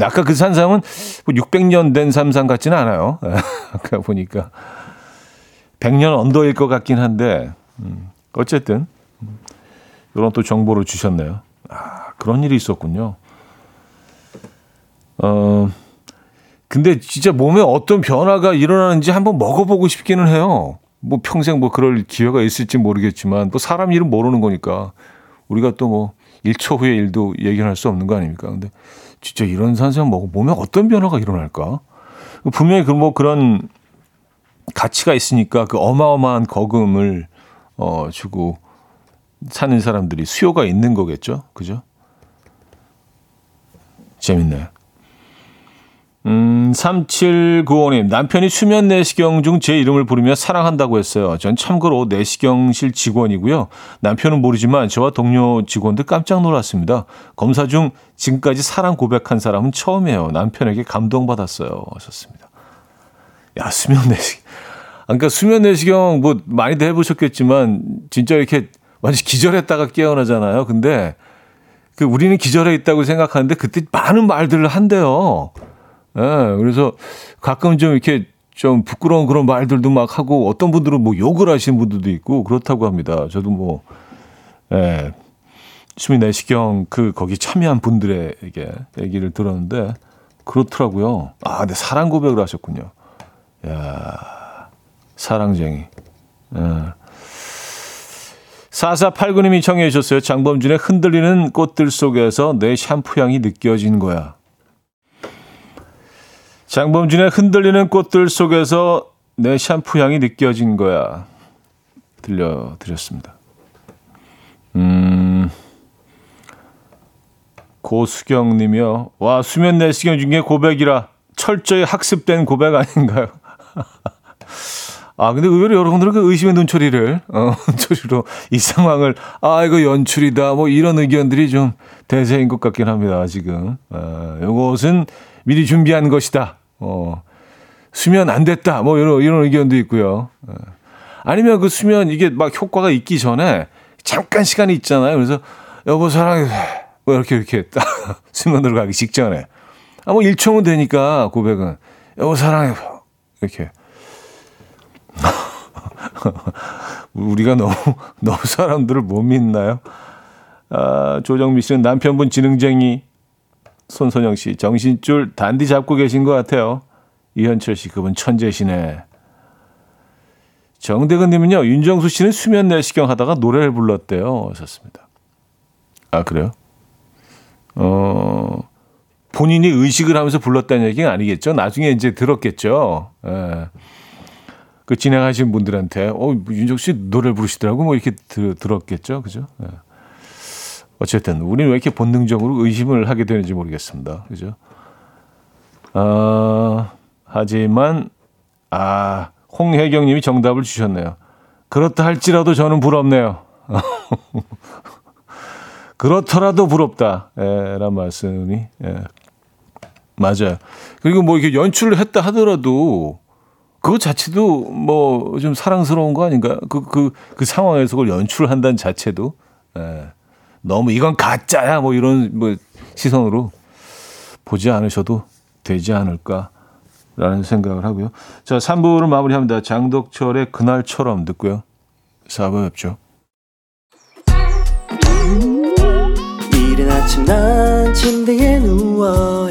아까 그 산삼은 600년 뭐된 산삼 같지는 않아요. *laughs* 아까 보니까 100년 언더일 것 같긴 한데 음, 어쨌든 이런 또 정보를 주셨네요. 아, 그런 일이 있었군요. 어, 근데 진짜 몸에 어떤 변화가 일어나는지 한번 먹어보고 싶기는 해요. 뭐 평생 뭐 그럴 기회가 있을지 모르겠지만 뭐 사람 일은 모르는 거니까 우리가 또 뭐 1초 후의 일도 예견할 수 없는 거 아닙니까? 근데 진짜 이런 산성 먹어 몸에 어떤 변화가 일어날까? 분명히 그 뭐 그런 가치가 있으니까 그 어마어마한 거금을 어 주고 사는 사람들이 수요가 있는 거겠죠. 그죠? 재밌네요. 음, 3795님, 남편이 수면 내시경 중 제 이름을 부르며 사랑한다고 했어요. 전 참고로 내시경실 직원이고요. 남편은 모르지만 저와 동료 직원들 깜짝 놀랐습니다. 검사 중 지금까지 사랑 고백한 사람은 처음이에요. 남편에게 감동받았어요. 하셨습니다. 야, 수면 내시경. 그러니까 수면 내시경 뭐 많이들 해보셨겠지만 진짜 이렇게 완전 기절했다가 깨어나잖아요. 근데 그 우리는 기절해 있다고 생각하는데 그때 많은 말들을 한대요. 예, 네, 그래서 가끔 좀 이렇게 좀 부끄러운 그런 말들도 막 하고 어떤 분들은 뭐 욕을 하시는 분들도 있고 그렇다고 합니다. 저도 뭐, 예, 수민 내시경 그 거기 참여한 분들에게 얘기를 들었는데 그렇더라고요. 아, 근데 사랑 고백을 하셨군요. 야 사랑쟁이. 예. 4489님이 청해 주셨어요. 장범준의 흔들리는 꽃들 속에서 내 샴푸 향이 느껴진 거야. 장범준의 흔들리는 꽃들 속에서 내 샴푸 향이 느껴진 거야. 들려드렸습니다. 음, 고수경 님이요. 와, 수면 내시경 중에 고백이라 철저히 학습된 고백 아닌가요? *laughs* 아, 근데 의외로 여러분들은 그 의심의 눈초리를, 어, *laughs* 눈초리로 이 상황을, 아, 이거 연출이다. 뭐 이런 의견들이 좀 대세인 것 같긴 합니다, 지금. 어, 요것은 미리 준비한 것이다. 어, 수면 안 됐다. 뭐 이런, 이런 의견도 있고요. 어. 아니면 그 수면 이게 막 효과가 있기 전에 잠깐 시간이 있잖아요. 그래서 여보 사랑해. 뭐 이렇게 이렇게 딱 수면으로 가기 직전에. 아, 뭐 1초면 되니까 고백은. 여보 사랑해. 이렇게. *laughs* 우리가 너무, *laughs* 너무 사람들을 못 믿나요? 아, 조정미 씨는 남편분 지능쟁이, 손선영 씨, 정신줄 단디 잡고 계신 것 같아요. 이현철 씨, 그분 천재시네. 정대근 님은요, 윤정수 씨는 수면 내시경 하다가 노래를 불렀대요. 하셨습니다. 아, 그래요? 어, 본인이 의식을 하면서 불렀다는 얘기는 아니겠죠? 나중에 이제 들었겠죠? 예. 그 진행하신 분들한테 어 윤정 씨 노래 부르시더라고 뭐 이렇게 들, 들었겠죠, 그죠? 네. 어쨌든 우리는 왜 이렇게 본능적으로 의심을 하게 되는지 모르겠습니다, 그죠? 아 하지만 아 홍혜경님이 정답을 주셨네요. 그렇다 할지라도 저는 부럽네요. *laughs* 그렇더라도 부럽다. 예, 란 말씀이, 예. 맞아요. 그리고 뭐 이렇게 연출을 했다 하더라도 그거 자체도 뭐 좀 사랑스러운 거 아닌가? 그, 그, 그 상황에서 그걸 연출한다는 자체도, 예. 너무 이건 가짜야 뭐 이런 뭐 시선으로 보지 않으셔도 되지 않을까라는 생각을 하고요. 자, 3부를 마무리합니다. 장덕철의 그날처럼 듣고요. 4부 뵙죠. 이른 아침 난 침대에 누워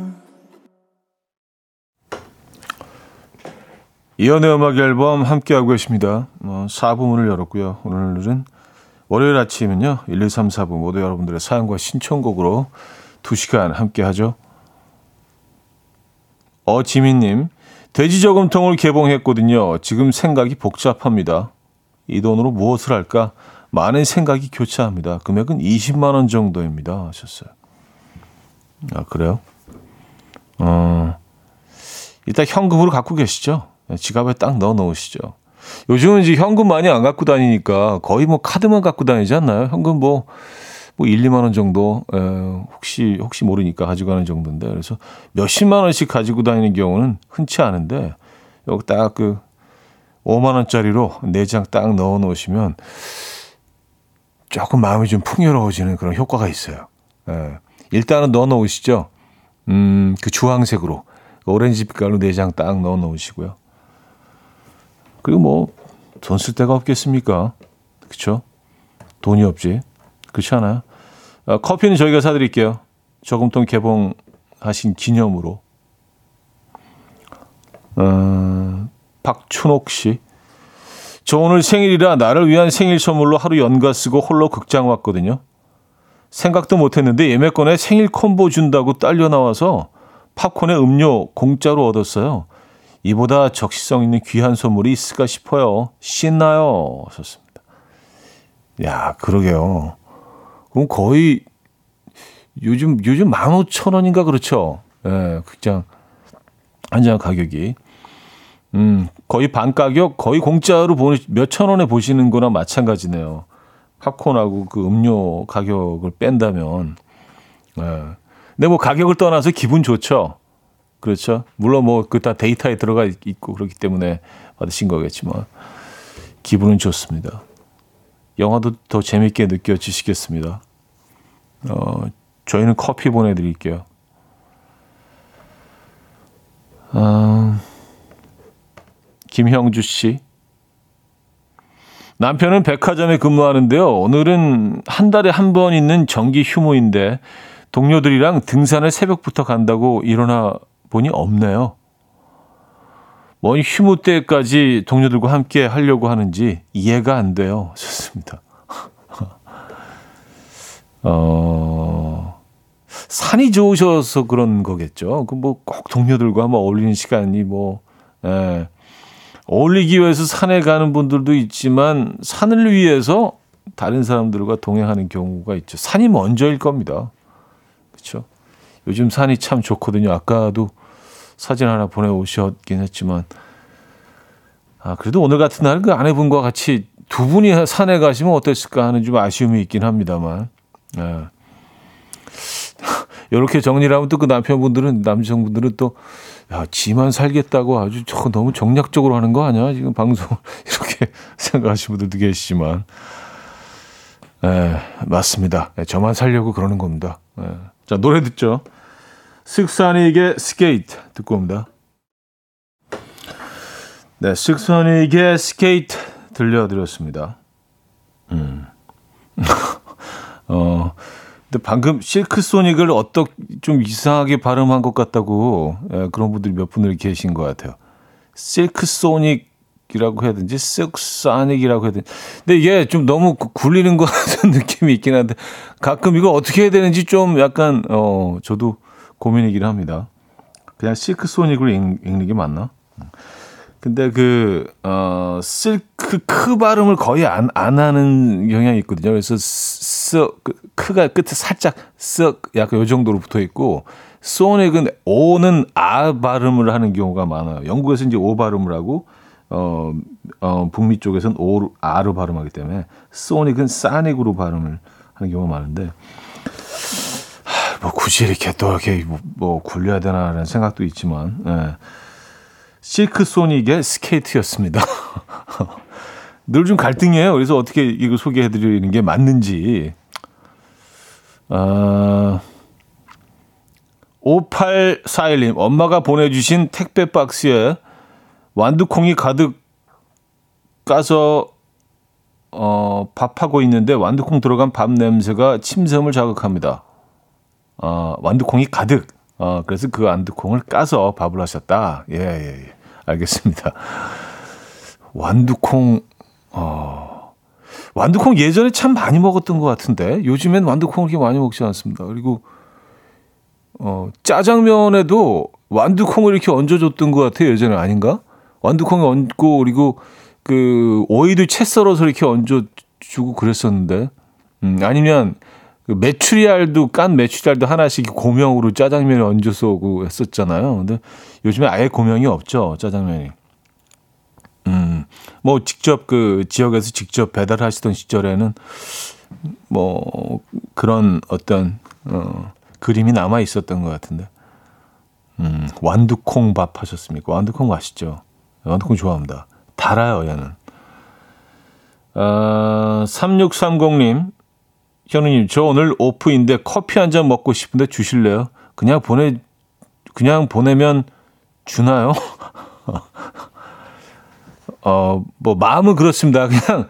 이연의 음악 앨범 함께하고 계십니다. 어, 4부문을 열었고요. 오늘은 월요일 아침은요. 1, 2, 3, 4부 모두 여러분들의 사연과 신청곡으로 2시간 함께하죠. 어지민님, 돼지저금통을 개봉했거든요. 지금 생각이 복잡합니다. 이 돈으로 무엇을 할까? 많은 생각이 교차합니다. 금액은 20만 원 정도입니다. 하셨어요. 아, 그래요? 어, 일단 현금으로 갖고 계시죠? 지갑에 딱 넣어 놓으시죠. 요즘은 이제 현금 많이 안 갖고 다니니까 거의 뭐 카드만 갖고 다니지 않나요? 현금 뭐, 뭐 1, 2만 원 정도, 에, 혹시, 혹시 모르니까 가지고 가는 정도인데. 그래서 몇십만 원씩 가지고 다니는 경우는 흔치 않은데, 여기 딱 그 5만 원짜리로 4장 딱 넣어 놓으시면 조금 마음이 좀 풍요로워지는 그런 효과가 있어요. 에, 일단은 넣어 놓으시죠. 음, 그 주황색으로. 오렌지 빛깔로 4장 딱 넣어 놓으시고요. 그리고 뭐 돈 쓸 데가 없겠습니까? 그렇죠? 돈이 없지. 그렇지 않아요? 아, 커피는 저희가 사드릴게요. 저금통 개봉하신 기념으로. 어, 박춘옥 씨. 저 오늘 생일이라 나를 위한 생일 선물로 하루 연가 쓰고 홀로 극장 왔거든요. 생각도 못했는데 예매권에 생일 콤보 준다고 딸려 나와서 팝콘에 음료 공짜로 얻었어요. 이보다 적시성 있는 귀한 선물이 있을까 싶어요. 신나요. 하셨습니다. 야, 그러게요. 그럼 거의 요즘, 요즘 15,000원인가 그렇죠. 예, 네, 극장 한 장 가격이. 음, 거의 반 가격, 거의 공짜로 보는, 몇천 원에 보시는 거나 마찬가지네요. 팝콘하고 그 음료 가격을 뺀다면. 예. 네. 근데 뭐 가격을 떠나서 기분 좋죠. 그렇죠. 물론 뭐 그 다 데이터에 들어가 있고 그렇기 때문에 받으신 거겠지만 기분은 좋습니다. 영화도 더 재밌게 느껴지시겠습니다. 어, 저희는 커피 보내드릴게요. 아, 김형주 씨. 남편은 백화점에 근무하는데요. 오늘은 한 달에 한 번 있는 정기 휴무인데 동료들이랑 등산을 새벽부터 간다고 일어나 보니 없네요. 뭔 휴무 때까지 동료들과 함께 하려고 하는지 이해가 안 돼요. 좋습니다. *laughs* 어, 산이 좋으셔서 그런 거겠죠. 그 뭐 꼭 동료들과 뭐 어울리는 시간이 뭐, 예. 어울리기 위해서 산에 가는 분들도 있지만 산을 위해서 다른 사람들과 동행하는 경우가 있죠. 산이 먼저일 겁니다. 그렇죠. 요즘 산이 참 좋거든요. 아까도 사진 하나 보내오셨긴 했지만, 아, 그래도 오늘 같은 날은 그 아내분과 같이 두 분이 산에 가시면 어땠을까 하는 좀 아쉬움이 있긴 합니다만, 예. *laughs* 이렇게 정리를 하면 또 그 남편분들은, 남성분들은 또, 야, 지만 살겠다고 아주 저 너무 정략적으로 하는 거 아니야? 지금 방송 *laughs* 이렇게 생각하시는 분들도 계시지만. 예, 맞습니다. 예, 저만 살려고 그러는 겁니다. 예. 자, 노래 듣죠. Silk Sonic의 Skate 듣고 옵니다. 네, Silk Sonic의 Skate 들려드렸습니다. 음. *laughs* 어, 근데 방금 Silk Sonic을 어떻 좀 이상하게 발음한 것 같다고 예, 그런 분들이 몇 분들 계신 것 같아요. 실크 소닉이라고 해야 되는지 쓱사닉이라고 해야 되는지 근데 이게 좀 너무 굴리는 것 같은 *laughs* 느낌이 있긴 한데 가끔 이걸 어떻게 해야 되는지 좀 약간 어 저도 고민이긴 합니다. 그냥 실크 소닉으로 읽, 는 게 맞나? 근데 그, 어, 실크 크 발음을 거의 안, 안 하는 경향이 있거든요. 그래서 쓱, 그, 크가 끝에 살짝 쓱 약간 요 정도로 붙어 있고, 소닉은 오는 아 발음을 하는 경우가 많아요. 영국에서 이제 오 발음을 하고, 어, 어, 북미 쪽에서는 오, 아로 발음하기 때문에, 소닉은 사닉으로 발음을 하는 경우가 많은데, 뭐 굳이 이렇게 또 이렇게 뭐, 뭐 굴려야 되나라는 생각도 있지만 예. 실크 소닉의 스케이트였습니다. *laughs* 늘 좀 갈등이에요. 그래서 어떻게 이거 소개해드리는 게 맞는지. 아, 5841님, 엄마가 보내주신 택배 박스에 완두콩이 가득 까서, 어, 밥하고 있는데 완두콩 들어간 밥 냄새가 침샘을 자극합니다. 어, 완두콩이 가득. 어, 그래서 그 완두콩을 까서 밥을 하셨다. 예, 예, 예. 알겠습니다. 완두콩, 어, 완두콩 예전에 참 많이 먹었던 것 같은데 요즘엔 완두콩을 그렇게 많이 먹지 않습니다. 그리고 어, 짜장면에도 완두콩을 이렇게 얹어줬던 것 같아요. 예전에 아닌가? 완두콩에 얹고 그리고 그 오이도 채 썰어서 이렇게 얹어주고 그랬었는데 음, 아니면 그 메추리알도 깐 메추리알도 하나씩 고명으로 짜장면에 얹어서 오고 했었잖아요. 근데 요즘에 아예 고명이 없죠 짜장면이. 음, 뭐 직접 그 지역에서 직접 배달하시던 시절에는 뭐 그런 어떤 어 그림이 남아 있었던 것 같은데. 음, 완두콩 밥 하셨습니까? 완두콩 맛있죠. 완두콩 좋아합니다. 달아요, 얘는. 아, 3630님, 현우님, 저 오늘 오프인데 커피 한 잔 먹고 싶은데 주실래요? 그냥 보내, 그냥 보내면 주나요? *laughs* 어, 뭐, 마음은 그렇습니다. 그냥,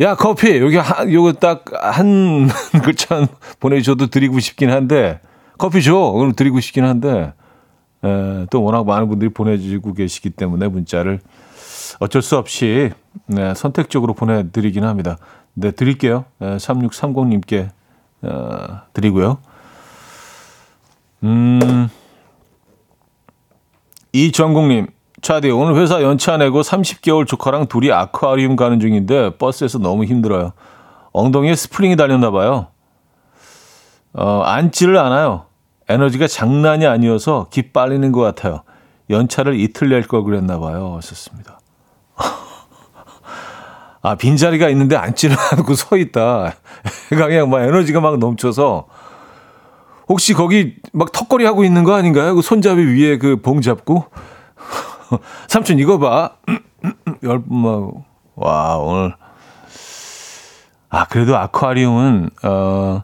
야, 커피, 여기 한, 요거 딱 한 *laughs* 글자 보내줘도 드리고 싶긴 한데, 커피 줘! 그럼 드리고 싶긴 한데, 에, 또 워낙 많은 분들이 보내주고 계시기 때문에 문자를 어쩔 수 없이 네, 선택적으로 보내드리긴 합니다. 네, 드릴게요. 에, 3630님께 어, 드리고요. 음, 이정국님, 차디, 오늘 회사 연차 내고 30개월 조카랑 둘이 아쿠아리움 가는 중인데 버스에서 너무 힘들어요. 엉덩이에 스프링이 달렸나 봐요. 어, 앉지를 않아요. 에너지가 장난이 아니어서 기 빨리는 것 같아요. 연차를 이틀 낼 걸 그랬나 봐요. 하셨습니다. *laughs* 아, 빈자리가 있는데 앉지를 않고 *laughs* 서 있다. 그냥 막 에너지가 막 넘쳐서 혹시 거기 막 턱걸이 하고 있는 거 아닌가요? 그 손잡이 위에 그 봉 잡고 *laughs* 삼촌 이거 봐. *clears throat* 열분만 와 오늘 아 그래도 아쿠아리움은 어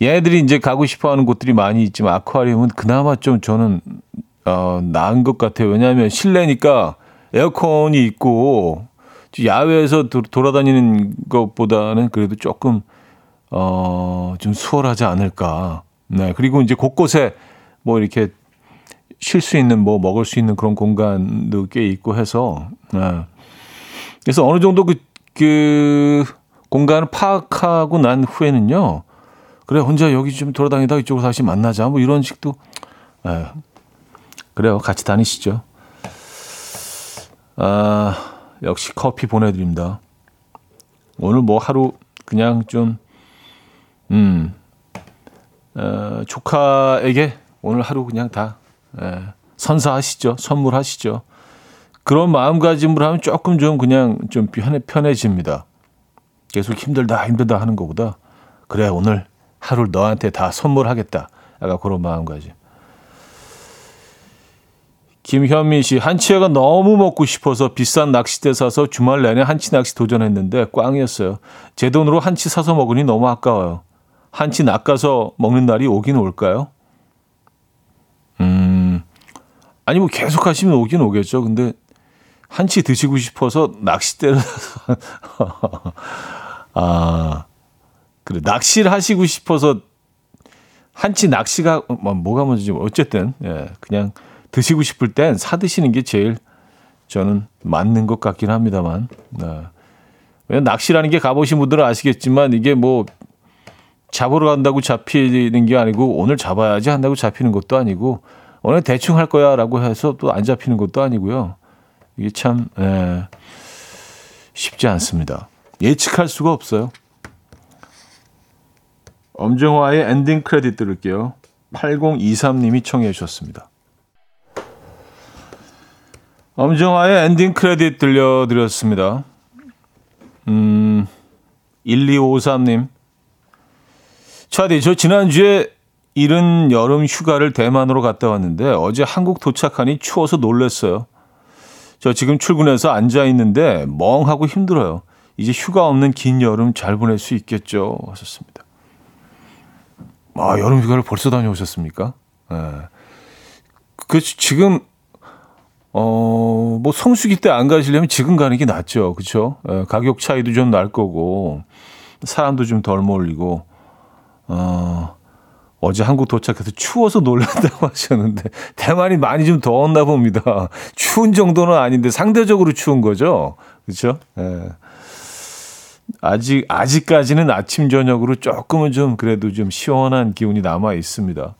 얘네들이 이제 가고 싶어 하는 곳들이 많이 있지만 아쿠아리움은 그나마 좀 저는 어 나은 것 같아요. 왜냐하면 실내니까 에어컨이 있고 야외에서 도, 돌아다니는 것보다는 그래도 조금 어 좀 수월하지 않을까. 네 그리고 이제 곳곳에 뭐 이렇게 쉴 수 있는 뭐 먹을 수 있는 그런 공간도 꽤 있고 해서 네. 그래서 어느 정도 그, 그 공간을 파악하고 난 후에는요 그래 혼자 여기 좀 돌아다니다 이쪽으로 다시 만나자 뭐 이런 식도 네. 그래요 같이 다니시죠 아 역시 커피 보내드립니다 오늘 뭐 하루 그냥 좀 음, 어, 조카에게 오늘 하루 그냥 다 예, 선사하시죠. 선물하시죠. 그런 마음가짐으로 하면 조금 좀 그냥 좀 편해, 편해집니다. 계속 힘들다, 힘들다 하는 것보다, 그래, 오늘 하루를 너한테 다 선물하겠다. 약간 그런 마음가짐. 김현민 씨, 한치회가 너무 먹고 싶어서 비싼 낚싯대 사서 주말 내내 한치 낚시 도전했는데 꽝이었어요. 제 돈으로 한치 사서 먹으니 너무 아까워요. 한치 낚아서 먹는 날이 오긴 올까요? 음, 아니, 뭐 계속 하시면 오긴 오겠죠. 근데 한치 드시고 싶어서 낚싯대를, *laughs* 아, 그래. 낚시를 하시고 싶어서 한치 낚시가, 뭐, 뭐가 먼저지. 어쨌든, 예, 그냥 드시고 싶을 땐 사드시는 게 제일 저는 맞는 것 같긴 합니다만. 네. 낚시라는 게 가보신 분들은 아시겠지만 이게 뭐 잡으러 간다고 잡히는 게 아니고 오늘 잡아야지 한다고 잡히는 것도 아니고 오늘 대충 할 거야 라고 해서 또 안 잡히는 것도 아니고요. 이게 참 예, 쉽지 않습니다. 예측할 수가 없어요. 엄정화의 Ending Credit 들을게요. 8023님이 청해 주셨습니다. 엄정화의 Ending Credit 들려드렸습니다. 음, 1253님. 차디, 저 지난주에 이른 여름 휴가를 대만으로 갔다 왔는데 어제 한국 도착하니 추워서 놀랐어요. 저 지금 출근해서 앉아 있는데 멍하고 힘들어요. 이제 휴가 없는 긴 여름 잘 보낼 수 있겠죠. 하셨습니다. 아, 여름 휴가를 벌써 다녀오셨습니까? 예. 그 지금 어, 뭐 성수기 때 안 가시려면 지금 가는 게 낫죠. 그렇죠? 예, 가격 차이도 좀 날 거고 사람도 좀 덜 몰리고 어, 어제 한국 도착해서 추워서 놀란다고 *laughs* 하셨는데 대만이 많이 좀 더웠나 봅니다. 추운 정도는 아닌데 상대적으로 추운 거죠. 그렇죠? 예. 아직 아직까지는 아침 저녁으로 조금은 좀 그래도 좀 시원한 기운이 남아 있습니다.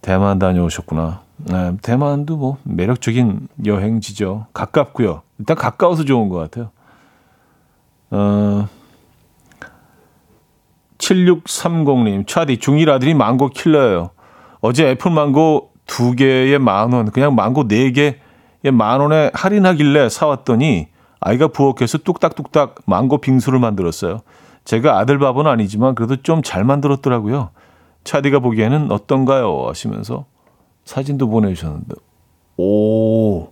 대만 다녀오셨구나. 네, 대만도 뭐 매력적인 여행지죠. 가깝고요. 일단 가까워서 좋은 것 같아요. 어, 7630님, 차디 중1 아들이 망고 킬러예요. 어제 애플 망고 두 개에 만 원, 그냥 망고 네 개에 만 원에 할인하길래 사왔더니 아이가 부엌에서 뚝딱뚝딱 망고 빙수를 만들었어요. 제가 아들 밥은 아니지만 그래도 좀 잘 만들었더라고요. 차디가 보기에는 어떤가요? 하시면서 사진도 보내주셨는데, 오,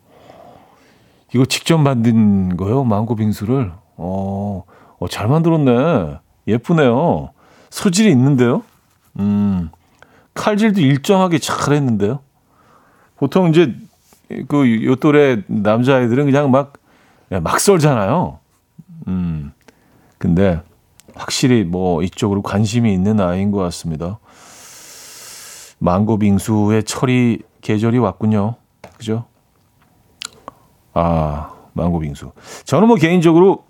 이거 직접 만든 거요? 망고 빙수를? 어, 어, 잘 만들었네. 예쁘네요. 소질이 있는데요? 음, 칼질도 일정하게 잘 했는데요? 보통 이제 그 요 또래 남자아이들은 그냥 막, 막 썰잖아요. 음, 근데 확실히 뭐 이쪽으로 관심이 있는 아이인 것 같습니다. 망고 빙수의 철이 계절이 왔군요. 그죠? 아, 망고 빙수. 저는 뭐 개인적으로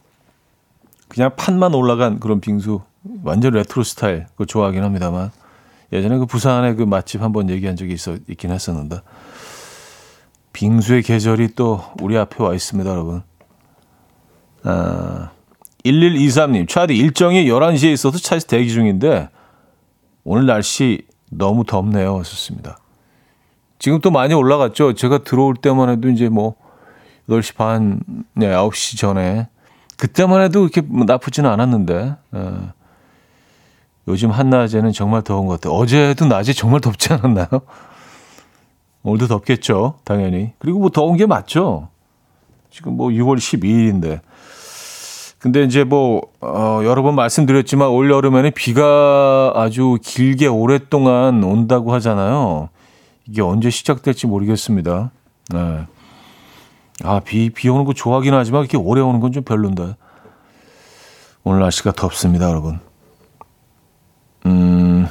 그냥 팥만 올라간 그런 빙수 완전 레트로 스타일 그거 좋아하긴 합니다만 예전에 그 부산에 그 맛집 한번 얘기한 적이 있어 있긴 했었는데 빙수의 계절이 또 우리 앞에 와 있습니다, 여러분. 아, 1123님, 차디 일정이 11시에 있어서 차에서 대기 중인데 오늘 날씨 너무 덥네요. 하셨습니다. 지금 또 많이 올라갔죠. 제가 들어올 때만 해도 이제 뭐 8시 반, 네, 9시 전에 그때만 해도 이렇게 나쁘지는 않았는데 에, 요즘 한낮에는 정말 더운 것 같아요. 어제도 낮에 정말 덥지 않았나요? 오늘도 덥겠죠. 당연히. 그리고 뭐 더운 게 맞죠. 지금 뭐 6월 12일인데. 근데 이제 뭐, 어, 여러 번 말씀드렸지만 올 여름에는 비가 아주 길게 오랫동안 온다고 하잖아요. 이게 언제 시작될지 모르겠습니다. 네. 아, 비, 비 오는 거 좋아하긴 하지만 이렇게 오래 오는 건 좀 별론데. 오늘 날씨가 덥습니다, 여러분. 음,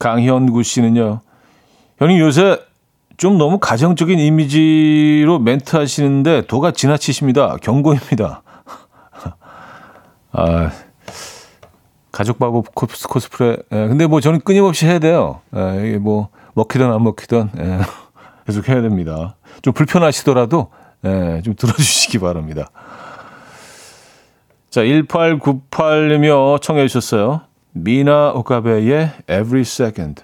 강현구 씨는요. 형님 요새 좀 너무 가정적인 이미지로 멘트 하시는데 도가 지나치십니다. 경고입니다. *laughs* 아, 가족 바보 코스프레. 예, 근데 뭐 저는 끊임없이 해야 돼요. 예, 이게 뭐 먹히든 안 먹히든 예, *laughs* 계속 해야 됩니다. 좀 불편하시더라도 예, 좀 들어주시기 바랍니다. 자, 1898이며 청해 주셨어요. 미나 오카베의 Every Second.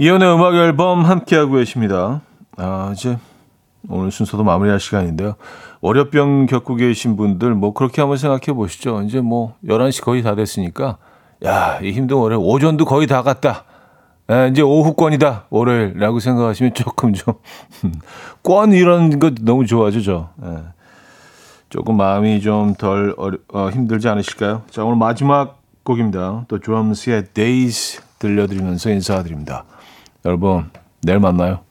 이연의 음악 앨범 함께하고 계십니다. 아, 이제 오늘 순서도 마무리할 시간인데요. 월요병 겪고 계신 분들 뭐 그렇게 한번 생각해 보시죠. 이제 뭐 11시 거의 다 됐으니까 야, 이 힘든 월요일 오전도 거의 다 갔다. 에, 이제 오후권이다. 월요일이라고 생각하시면 조금 좀 *laughs* 권 이런 거 너무 좋아하죠, 저. 예. 조금 마음이 좀덜 어, 힘들지 않으실까요? 자, 오늘 마지막 곡입니다. 또 드럼스의 Days 들려드리면서 인사드립니다. 여러분, 내일 만나요.